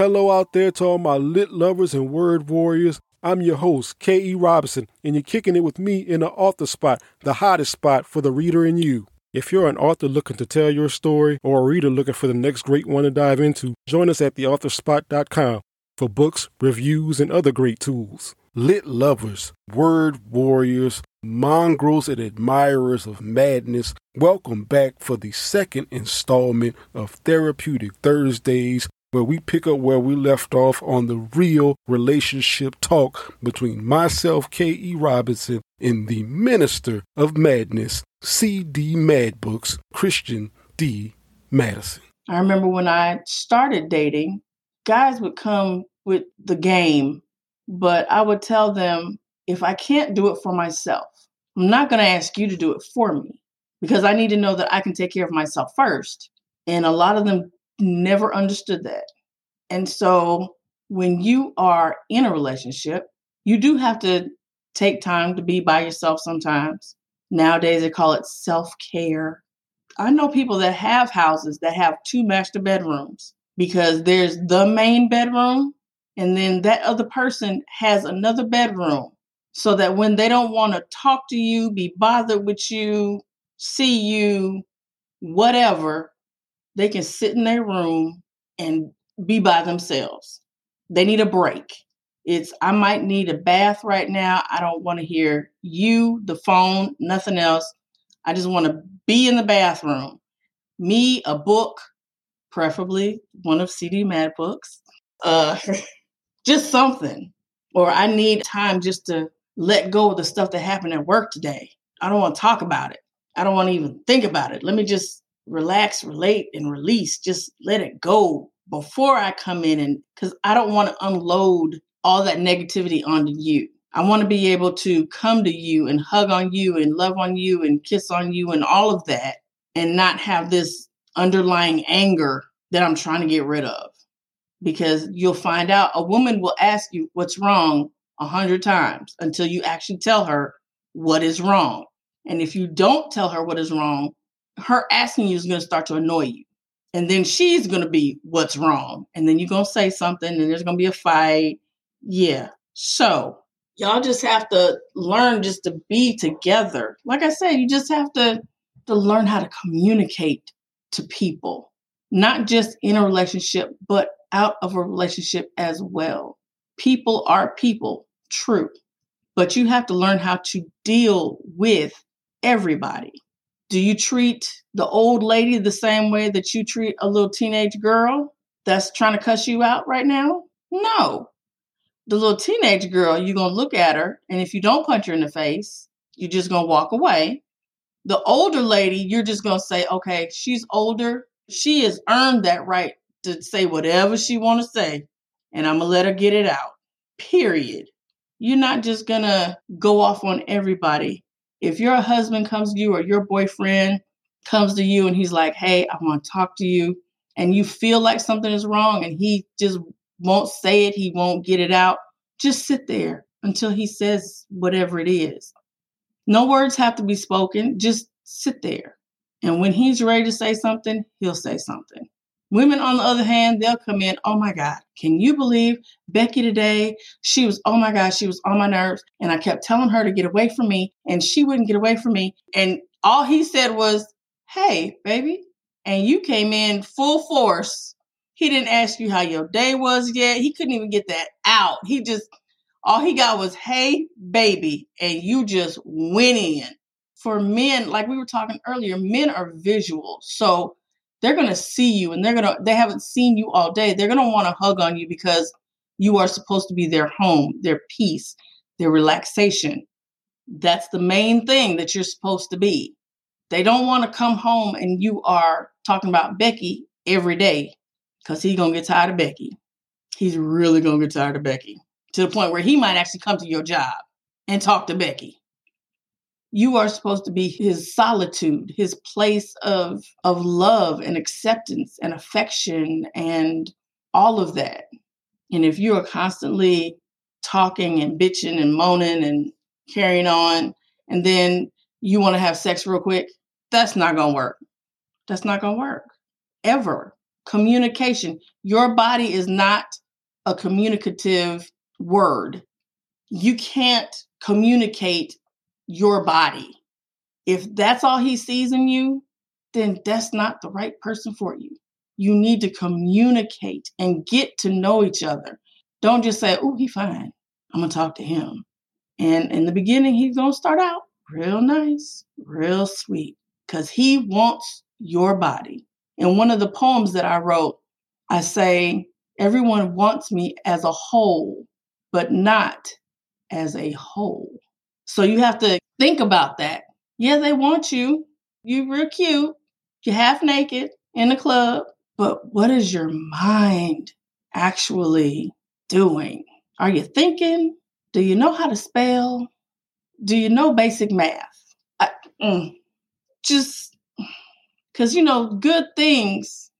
Hello out there to all my lit lovers and word warriors. I'm your host, K.E. Robinson, and you're kicking it with me in the author spot, the hottest spot for the reader and you. If you're an author looking to tell your story or a reader looking for the next great one to dive into, join us at theauthorspot.com for books, reviews, and other great tools. Lit lovers, word warriors, mongrels, and admirers of madness, welcome back for the second installment of Therapeutic Thursdays, where we pick up where we left off on the real relationship talk between myself, K.E. Robinson, and the Minister of Madness, C.D. MaddBooks, Christian D. Maddison. I remember when I started dating, guys would come with the game, but I would tell them if I can't do it for myself, I'm not going to ask you to do it for me because I need to know that I can take care of myself first. And a lot of them never understood that. And so when you are in a relationship, you do have to take time to be by yourself sometimes. Nowadays, they call it self care. I know people that have houses that have two master bedrooms because there's the main bedroom, and then that other person has another bedroom so that when they don't want to talk to you, be bothered with you, see you, whatever, they can sit in their room and be by themselves. They need a break. It's, I might need a bath right now. I don't want to hear you, the phone, nothing else. I just want to be in the bathroom. Me, a book, preferably one of CD MaddBooks, uh, just something. Or I need time just to let go of the stuff that happened at work today. I don't want to talk about it. I don't want to even think about it. Let me just relax, relate, and release. Just let it go before I come in and because I don't want to unload all that negativity onto you. I want to be able to come to you and hug on you and love on you and kiss on you and all of that and not have this underlying anger that I'm trying to get rid of. Because you'll find out a woman will ask you what's wrong a hundred times until you actually tell her what is wrong. And if you don't tell her what is wrong, her asking you is going to start to annoy you. And then she's going to be what's wrong. And then you're going to say something and there's going to be a fight. Yeah. So y'all just have to learn just to be together. Like I said, you just have to, to learn how to communicate to people, not just in a relationship, but out of a relationship as well. People are people true. But you have to learn how to deal with everybody. Do you treat the old lady the same way that you treat a little teenage girl that's trying to cuss you out right now? No. The little teenage girl, you're going to look at her, and if you don't punch her in the face, you're just going to walk away. The older lady, you're just going to say, okay, she's older. She has earned that right to say whatever she want to say, and I'm going to let her get it out. Period. You're not just going to go off on everybody. If your husband comes to you or your boyfriend comes to you and he's like, hey, I want to talk to you, and you feel like something is wrong and he just won't say it, he won't get it out, just sit there until he says whatever it is. No words have to be spoken, just sit there. And when he's ready to say something, he'll say something. Women, on the other hand, they'll come in, oh my God, can you believe Becky today? She was, oh my God, she was on my nerves. And I kept telling her to get away from me, and she wouldn't get away from me. And all he said was, hey, baby. And you came in full force. He didn't ask you how your day was yet. He couldn't even get that out. He just, all he got was, hey, baby. And you just went in. For men, like we were talking earlier, men are visual. So they're going to see you and they're going to they haven't seen you all day. They're going to want to hug on you because you are supposed to be their home their peace their relaxation. That's the main thing that you're supposed to be. They don't want to come home and you are talking about becky every day because he's going to get tired of becky. He's really going to get tired of becky to the point where he might actually come to your job and talk to becky you are supposed to be his solitude his place of of love and acceptance and affection and all of that and if you are constantly talking and bitching and moaning and carrying on and then you want to have sex real quick that's not going to work that's not going to work ever communication. Your body is not a communicative word. You can't communicate your body. If that's all he sees in you, then that's not the right person for you. You need to communicate and get to know each other. Don't just say, oh, he fine. I'm going to talk to him. And in the beginning, he's going to start out real nice, real sweet, because he wants your body. In one of the poems that I wrote, I say, everyone wants me as a whole, but not as a whole. So you have to think about that. Yeah, they want you. You real cute. You're half naked in the club. But what is your mind actually doing? Are you thinking? Do you know how to spell? Do you know basic math? I, mm, just because, you know, good things,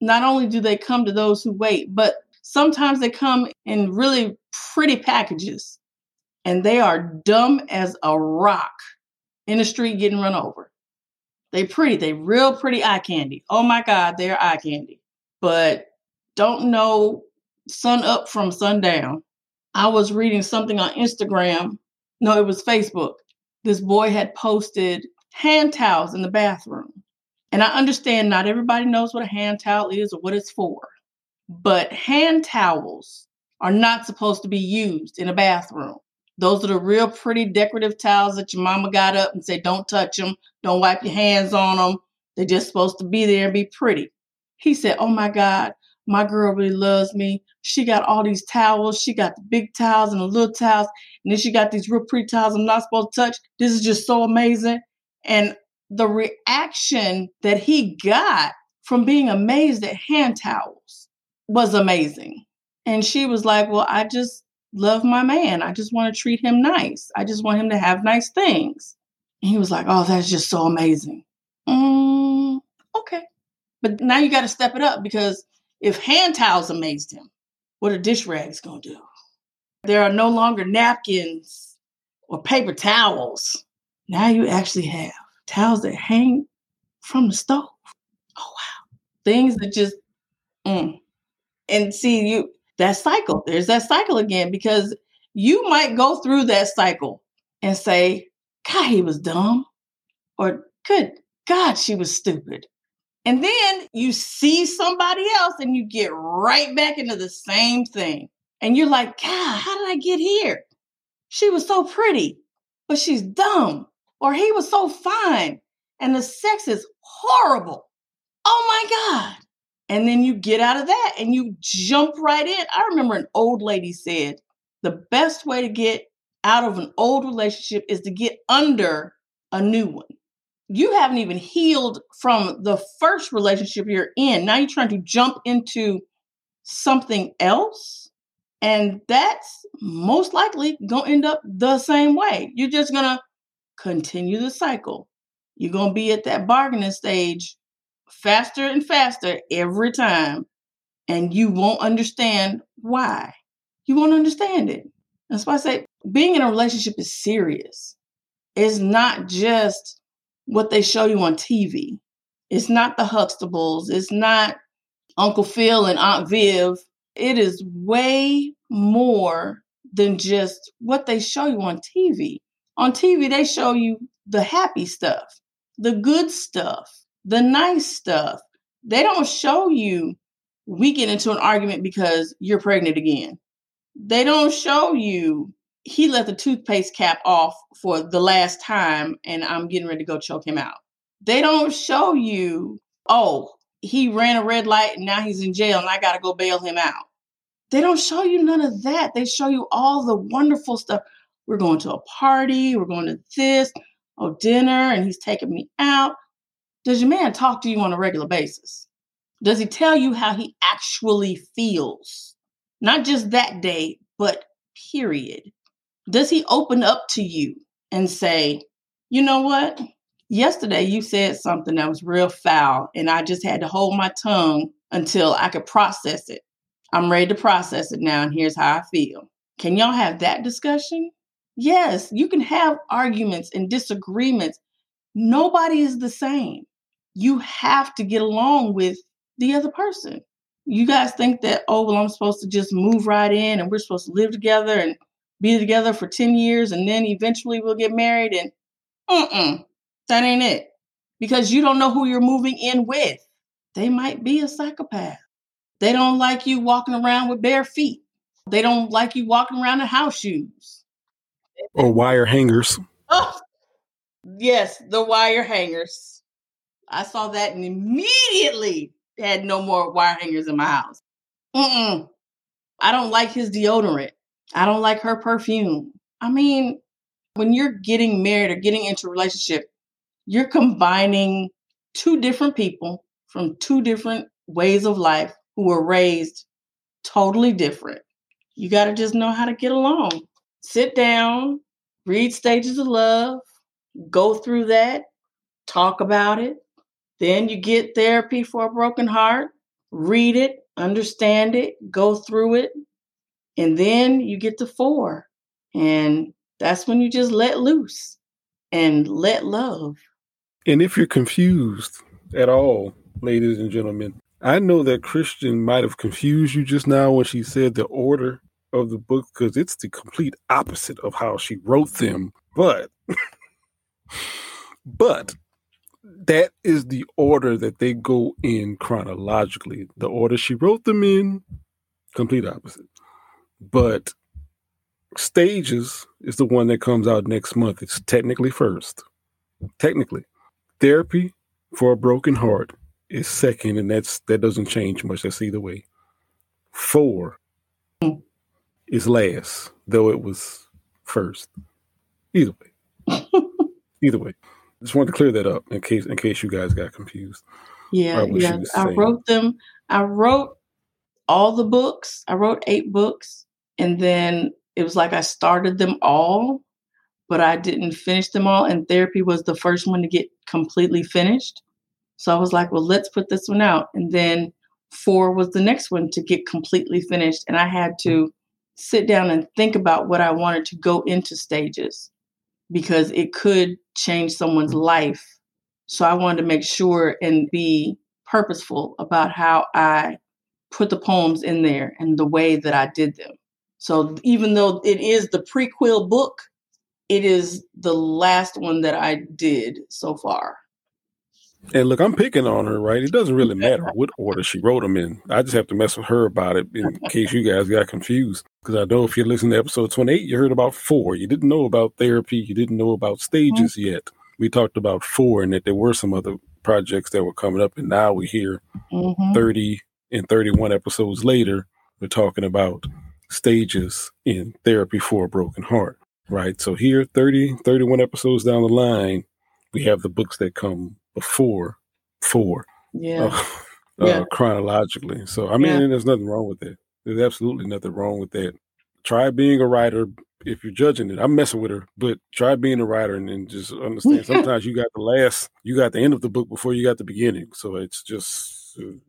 not only do they come to those who wait, but sometimes they come in really pretty packages and they are dumb as a rock in the street getting run over. They pretty, they real pretty eye candy. Oh my God, they're eye candy. But don't know sun up from sundown. I was reading something on Instagram. No, it was Facebook. This boy had posted hand towels in the bathroom. And I understand not everybody knows what a hand towel is or what it's for. But hand towels are not supposed to be used in a bathroom. Those are the real pretty decorative towels that your mama got up and said, don't touch them, don't wipe your hands on them. They're just supposed to be there and be pretty. He said, Oh my God, my girl really loves me. She got all these towels. She got the big towels and the little towels. And then she got these real pretty towels I'm not supposed to touch. This is just so amazing. And the reaction that he got from being amazed at hand towels was amazing. And she was like, Well, I just love my man. I just want to treat him nice. I just want him to have nice things. And he was like, Oh, that's just so amazing. Mm, okay. But now you got to step it up because if hand towels amazed him, what are dish rags going to do? There are no longer napkins or paper towels. Now you actually have towels that hang from the stove. Oh, wow. Things that just, mm. and see, you, that cycle. There's that cycle again because you might go through that cycle and say, God, he was dumb, or good God, she was stupid. And then you see somebody else and you get right back into the same thing. And you're like, God, how did I get here? She was so pretty, but she's dumb. Or he was so fine and the sex is horrible. Oh my God. And then you get out of that and you jump right in. I remember an old lady said the best way to get out of an old relationship is to get under a new one. You haven't even healed from the first relationship you're in. Now you're trying to jump into something else. And that's most likely going to end up the same way. You're just going to continue the cycle. You're going to be at that bargaining stage faster and faster every time. And you won't understand why. You won't understand it. That's why I say being in a relationship is serious. It's not just what they show you on TV. It's not the Huxtables. It's not Uncle Phil and Aunt Viv. It is way more than just what they show you on TV. On TV, they show you the happy stuff, the good stuff, the nice stuff. They don't show you we get into an argument because you're pregnant again. They don't show you he let the toothpaste cap off for the last time and I'm getting ready to go choke him out. They don't show you, oh, he ran a red light and now he's in jail and I got to go bail him out. They don't show you none of that. They show you all the wonderful stuff. We're going to a party, we're going to this, oh, dinner, and he's taking me out. Does your man talk to you on a regular basis? Does he tell you how he actually feels? Not just that day, but period. Does he open up to you and say, you know what? Yesterday you said something that was real foul, and I just had to hold my tongue until I could process it. I'm ready to process it now, and here's how I feel. Can y'all have that discussion? Yes, you can have arguments and disagreements. Nobody is the same. You have to get along with the other person. You guys think that, oh, well, I'm supposed to just move right in and we're supposed to live together and be together for 10 years and then eventually we'll get married. And mm-mm, that ain't it. Because you don't know who you're moving in with. They might be a psychopath. They don't like you walking around with bare feet. They don't like you walking around in house shoes. Or wire hangers. Oh, yes, the wire hangers. I saw that and immediately had no more wire hangers in my house. Mm-mm. I don't like his deodorant. I don't like her perfume. I mean, when you're getting married or getting into a relationship, you're combining two different people from two different ways of life who were raised totally different. You got to just know how to get along. Sit down, read Stages of Love, go through that, talk about it. Then you get therapy for a broken heart, read it, understand it, go through it. And then you get to four. And that's when you just let loose and let love. And if you're confused at all, ladies and gentlemen, I know that Christian might have confused you just now when she said the order of the book because it's the complete opposite of how she wrote them. But, but that is the order that they go in chronologically. The order she wrote them in, complete opposite. But stages is the one that comes out next month. It's technically first. Technically. Therapy for a broken heart is second, and that's that doesn't change much. That's either way. Four is last, though it was first. Either way. either way. Just wanted to clear that up in case in case you guys got confused. Yeah, yeah. I wrote them. I wrote all the books. I wrote eight books, and then it was like I started them all, but I didn't finish them all. And therapy was the first one to get completely finished. So I was like, well, let's put this one out. And then four was the next one to get completely finished. And I had to hmm. sit down and think about what I wanted to go into stages because it could change someone's life. So I wanted to make sure and be purposeful about how I put the poems in there and the way that I did them. So even though it is the prequel book, it is the last one that I did so far. And look, I'm picking on her, right? It doesn't really matter what order she wrote them in. I just have to mess with her about it in case you guys got confused. Because I know if you listen to episode 28, you heard about four. You didn't know about therapy. You didn't know about stages mm-hmm. yet. We talked about four and that there were some other projects that were coming up. And now we're here mm-hmm. 30 and 31 episodes later. We're talking about stages in therapy for a broken heart, right? So here, 30, 31 episodes down the line, we have the books that come before four. Yeah. Uh, yeah. Uh, chronologically. So, I mean, yeah. there's nothing wrong with that. There's absolutely nothing wrong with that. Try being a writer if you're judging it. I'm messing with her, but try being a writer and, and just understand. Sometimes you got the last, you got the end of the book before you got the beginning. So it's just, you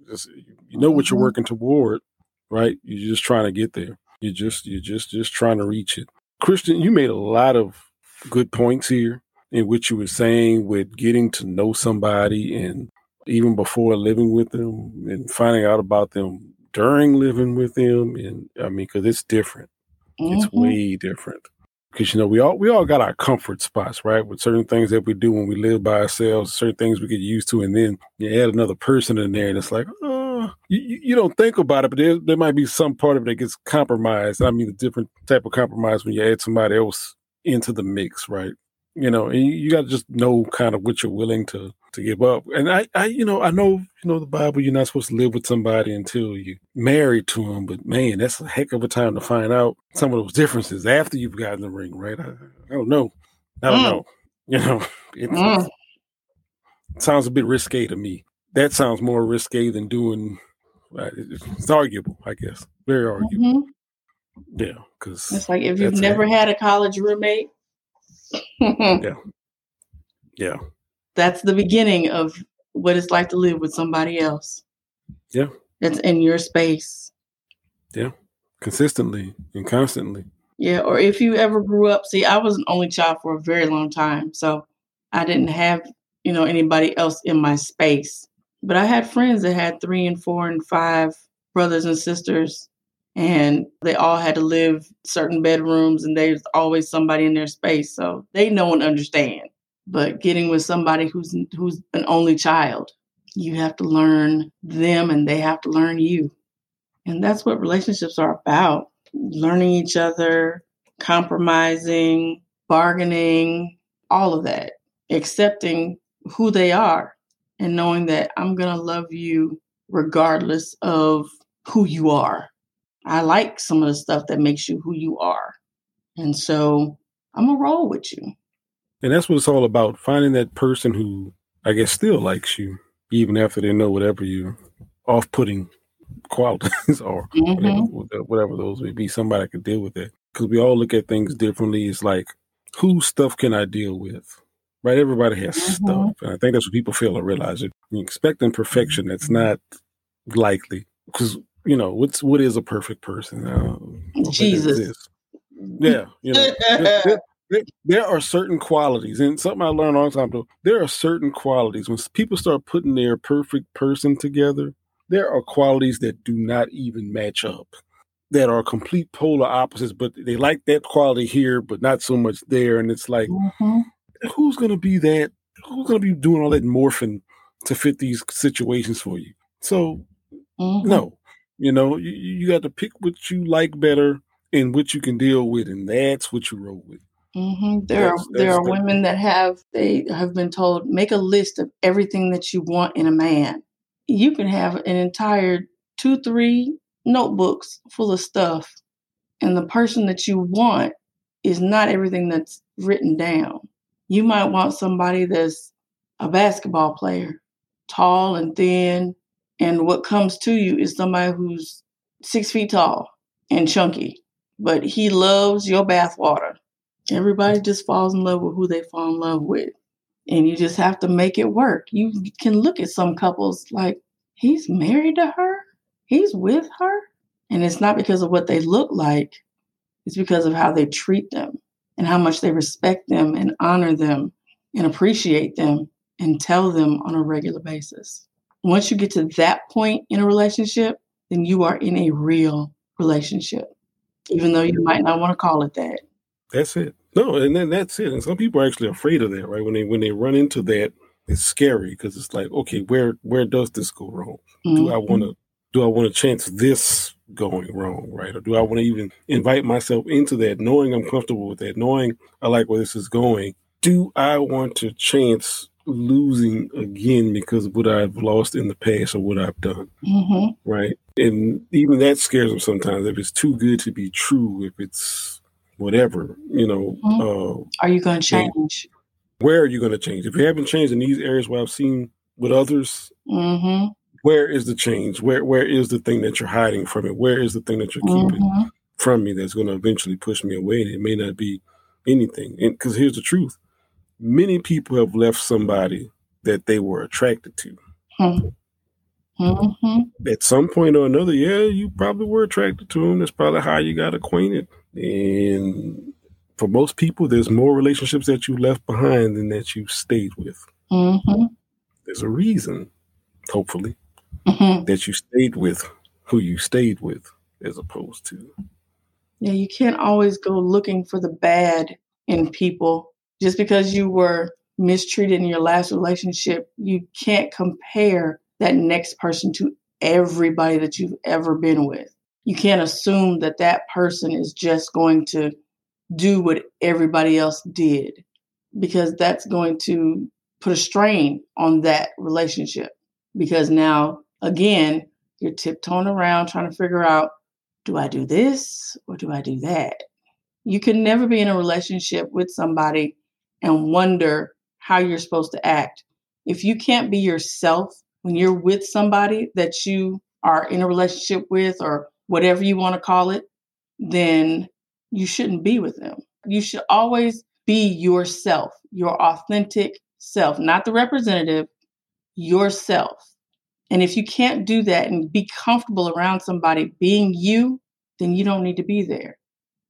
know what you're mm-hmm. working toward, right? You're just trying to get there. You're just you're just just trying to reach it. Christian, you made a lot of good points here in which you were saying with getting to know somebody and even before living with them and finding out about them during living with them and I mean cuz it's different. Mm-hmm. It's way different. Cuz you know, we all we all got our comfort spots, right? With certain things that we do when we live by ourselves, certain things we get used to and then you add another person in there and it's like, oh, you, you don't think about it, but there, there might be some part of it that gets compromised. I mean, a different type of compromise when you add somebody else into the mix, right? You know, and you, got to just know kind of what you're willing to to give up. And I, I, you know, I know, you know, the Bible, you're not supposed to live with somebody until you married to them. But man, that's a heck of a time to find out some of those differences after you've gotten the ring, right? I, I don't know. I don't mm. know. You know, it, mm. it sounds a bit risque to me that sounds more risque than doing. Uh, it's arguable, I guess. Very arguable. Mm-hmm. Yeah, because it's like if you've never had a college roommate. yeah. Yeah. That's the beginning of what it's like to live with somebody else. Yeah. That's in your space. Yeah. Consistently and constantly. Yeah. Or if you ever grew up, see, I was an only child for a very long time. So I didn't have, you know, anybody else in my space But I had friends that had three and four and five brothers and sisters, Mm-hmm. and they all had to live certain bedrooms, and there's always somebody in their space. So they know and understand. But getting with somebody who's who's an only child, you have to learn them and they have to learn you. And that's what relationships are about learning each other, compromising, bargaining, all of that, accepting who they are and knowing that I'm going to love you regardless of who you are. I like some of the stuff that makes you who you are. And so I'm going to roll with you. And that's what it's all about finding that person who, I guess, still likes you, even after they know whatever your off putting qualities are, mm-hmm. whatever, whatever, those may be. Somebody could deal with it. Because we all look at things differently. It's like, whose stuff can I deal with? Right? Everybody has mm-hmm. stuff. And I think that's what people fail to realize. It. You expecting perfection that's not likely. Because, you know, what's what is a perfect person? Uh, Jesus. Yeah. You know, there, there, there, are certain qualities, and something I learned a long time ago. There are certain qualities when people start putting their perfect person together. There are qualities that do not even match up that are complete polar opposites, but they like that quality here, but not so much there. And it's like, mm-hmm. who's going to be that? Who's going to be doing all that morphing to fit these situations for you? So, mm-hmm. no, you know, you, you got to pick what you like better and what you can deal with, and that's what you roll with. Mm-hmm. There that's, are that's there are the, women that have they have been told make a list of everything that you want in a man. You can have an entire two, three, notebooks full of stuff and the person that you want is not everything that's written down. You might want somebody that's a basketball player, tall and thin, and what comes to you is somebody who's six feet tall and chunky, but he loves your bathwater. Everybody just falls in love with who they fall in love with. And you just have to make it work. You can look at some couples like, he's married to her he's with her. And it's not because of what they look like, it's because of how they treat them and how much they respect them and honor them and appreciate them and tell them on a regular basis. Once you get to that point in a relationship, then you are in a real relationship, even though you might not want to call it that. That's it. No, and then that's it. And some people are actually afraid of that, right? When they when they run into that, it's scary because it's like, okay, where where does this go wrong? Mm-hmm. Do I want to do I want to chance this going wrong, right? Or do I want to even invite myself into that, knowing I'm comfortable with that, knowing I like where this is going? Do I want to chance losing again because of what I've lost in the past or what I've done? Mm-hmm. Right. And even that scares them sometimes if it's too good to be true, if it's whatever, you know. Mm-hmm. Uh, are you going to change? Where are you going to change? If you haven't changed in these areas where I've seen with others, mm-hmm where is the change? Where where is the thing that you're hiding from it? Where is the thing that you're keeping mm-hmm. from me that's going to eventually push me away? And it may not be anything. And because here's the truth: many people have left somebody that they were attracted to. Hmm. Mm-hmm. At some point or another, yeah, you probably were attracted to them. That's probably how you got acquainted. And for most people, there's more relationships that you left behind than that you stayed with. Mm-hmm. There's a reason, hopefully mm-hmm. that you stayed with who you stayed with as opposed to. Yeah, you can't always go looking for the bad in people. Just because you were mistreated in your last relationship, you can't compare that next person to everybody that you've ever been with. You can't assume that that person is just going to do what everybody else did because that's going to put a strain on that relationship because now again, you're tiptoeing around trying to figure out do I do this or do I do that? You can never be in a relationship with somebody and wonder how you're supposed to act. If you can't be yourself when you're with somebody that you are in a relationship with or whatever you want to call it, then you shouldn't be with them. You should always be yourself, your authentic self, not the representative, yourself. And if you can't do that and be comfortable around somebody being you, then you don't need to be there.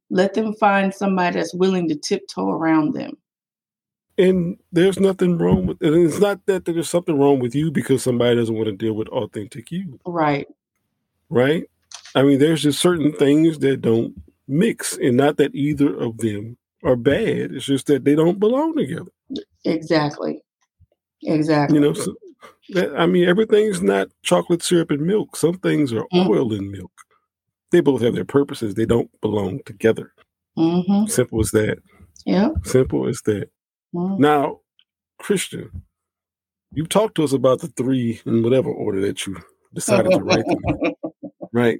Let them find somebody that's willing to tiptoe around them. And there's nothing wrong with it. And it's not that there's something wrong with you because somebody doesn't want to deal with authentic you. Right. Right? I mean, there's just certain things that don't mix, and not that either of them are bad. It's just that they don't belong together. Exactly. Exactly. You know, so that, I mean, everything's not chocolate syrup and milk. Some things are mm. oil and milk. They both have their purposes. They don't belong together. Mm-hmm. Simple as that. Yeah. Simple as that. Now, Christian, you talked to us about the three in whatever order that you decided to write them. right.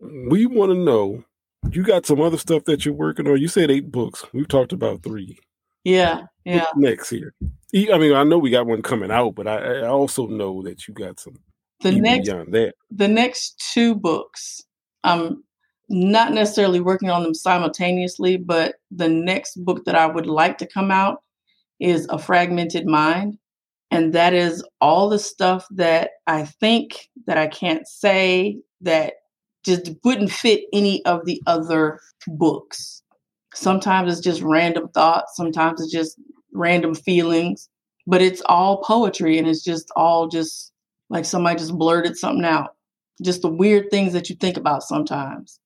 We want to know. You got some other stuff that you're working on. You said eight books. We've talked about three. Yeah, yeah. What's next here. I mean, I know we got one coming out, but I, I also know that you got some the next beyond that. The next two books, I'm not necessarily working on them simultaneously, but the next book that I would like to come out is A Fragmented Mind. And that is all the stuff that I think that I can't say that just wouldn't fit any of the other books. Sometimes it's just random thoughts, sometimes it's just random feelings, but it's all poetry and it's just all just like somebody just blurted something out. Just the weird things that you think about sometimes.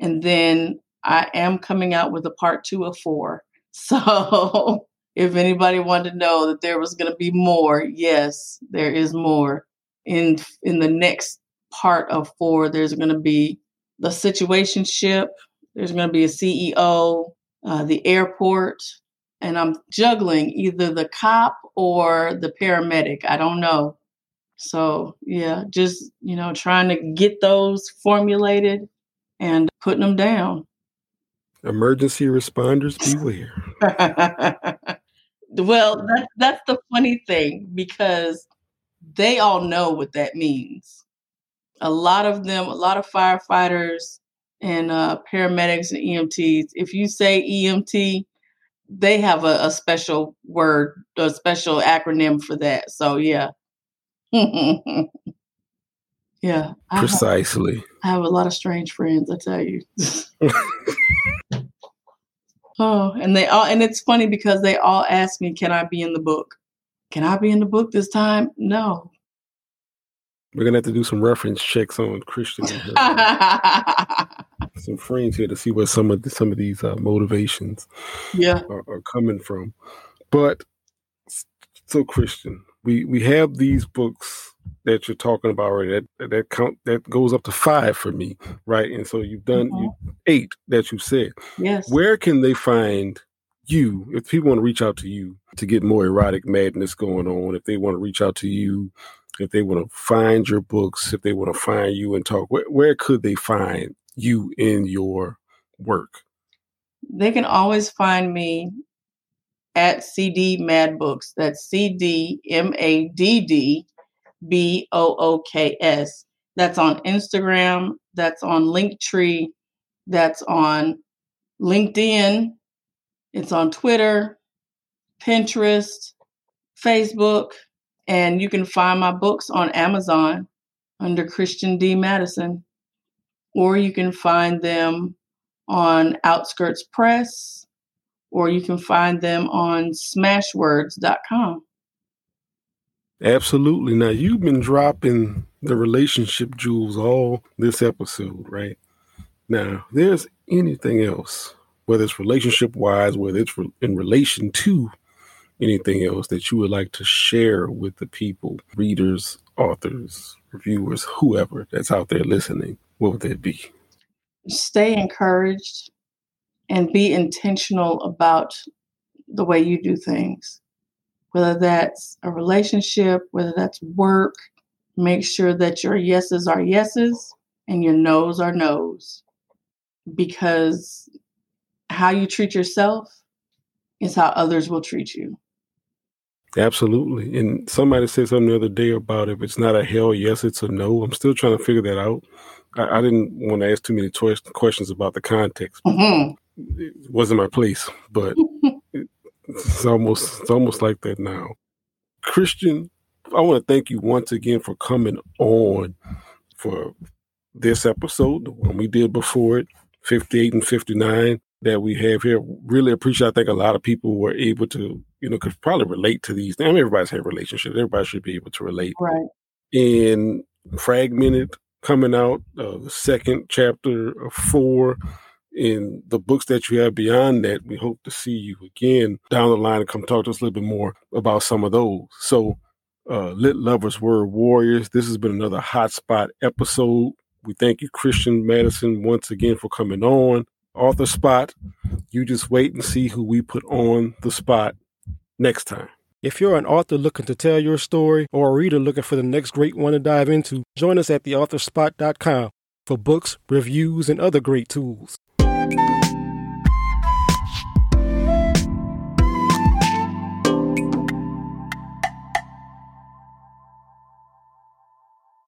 And then I am coming out with a part two of four. So if anybody wanted to know that there was going to be more, yes, there is more. In in the next part of four, there's going to be the situationship. There's going to be a CEO, uh, the airport, and I'm juggling either the cop or the paramedic. I don't know. So yeah, just you know, trying to get those formulated and putting them down. Emergency responders beware. well, that's that's the funny thing because they all know what that means. A lot of them, a lot of firefighters and uh, paramedics and EMTs. If you say EMT, they have a, a special word, a special acronym for that. So yeah. yeah. Precisely. I have, I have, a lot of strange friends, I tell you. oh, and they all and it's funny because they all ask me, Can I be in the book? Can I be in the book this time? No. We're gonna have to do some reference checks on Christian. some friends here to see where some of the, some of these uh, motivations yeah are, are, coming from. But so Christian, we we have these books that you're talking about right that that count that goes up to five for me right and so you've done mm-hmm. you, eight that you said yes where can they find you if people want to reach out to you to get more erotic madness going on if they want to reach out to you if they want to find your books if they want to find you and talk where, where could they find you in your work? They can always find me at CD MaddBooks. That's C D M A D D B O O K S. That's on Instagram. That's on Linktree. That's on LinkedIn. It's on Twitter, Pinterest, Facebook, and you can find my books on Amazon under Christian D. Maddison or you can find them on Outskirts Press, or you can find them on smashwords.com. Absolutely. Now, you've been dropping the relationship jewels all this episode, right? Now, there's anything else, whether it's relationship wise, whether it's in relation to anything else that you would like to share with the people, readers, authors, reviewers, whoever that's out there listening? what would that be? Stay encouraged and be intentional about the way you do things. Whether that's a relationship, whether that's work, make sure that your yeses are yeses and your noes are noes. Because how you treat yourself is how others will treat you. Absolutely. And somebody said something the other day about if it's not a hell yes, it's a no. I'm still trying to figure that out. I, I didn't want to ask too many to- questions about the context. Mm-hmm. It wasn't my place, but it's almost it's almost like that now. Christian, I want to thank you once again for coming on for this episode, the one we did before it, 58 and 59 that we have here. Really appreciate I think a lot of people were able to you know, could probably relate to these. I mean, everybody's had relationships. Everybody should be able to relate. Right. And Fragmented coming out, uh, the second chapter of four. In the books that you have beyond that, we hope to see you again down the line and come talk to us a little bit more about some of those. So, uh, Lit Lovers Word Warriors, this has been another hotspot episode. We thank you, Christian Maddison, once again for coming on. Author Spot, you just wait and see who we put on the spot next time. If you're an author looking to tell your story or a reader looking for the next great one to dive into, join us at theauthorspot.com for books, reviews, and other great tools.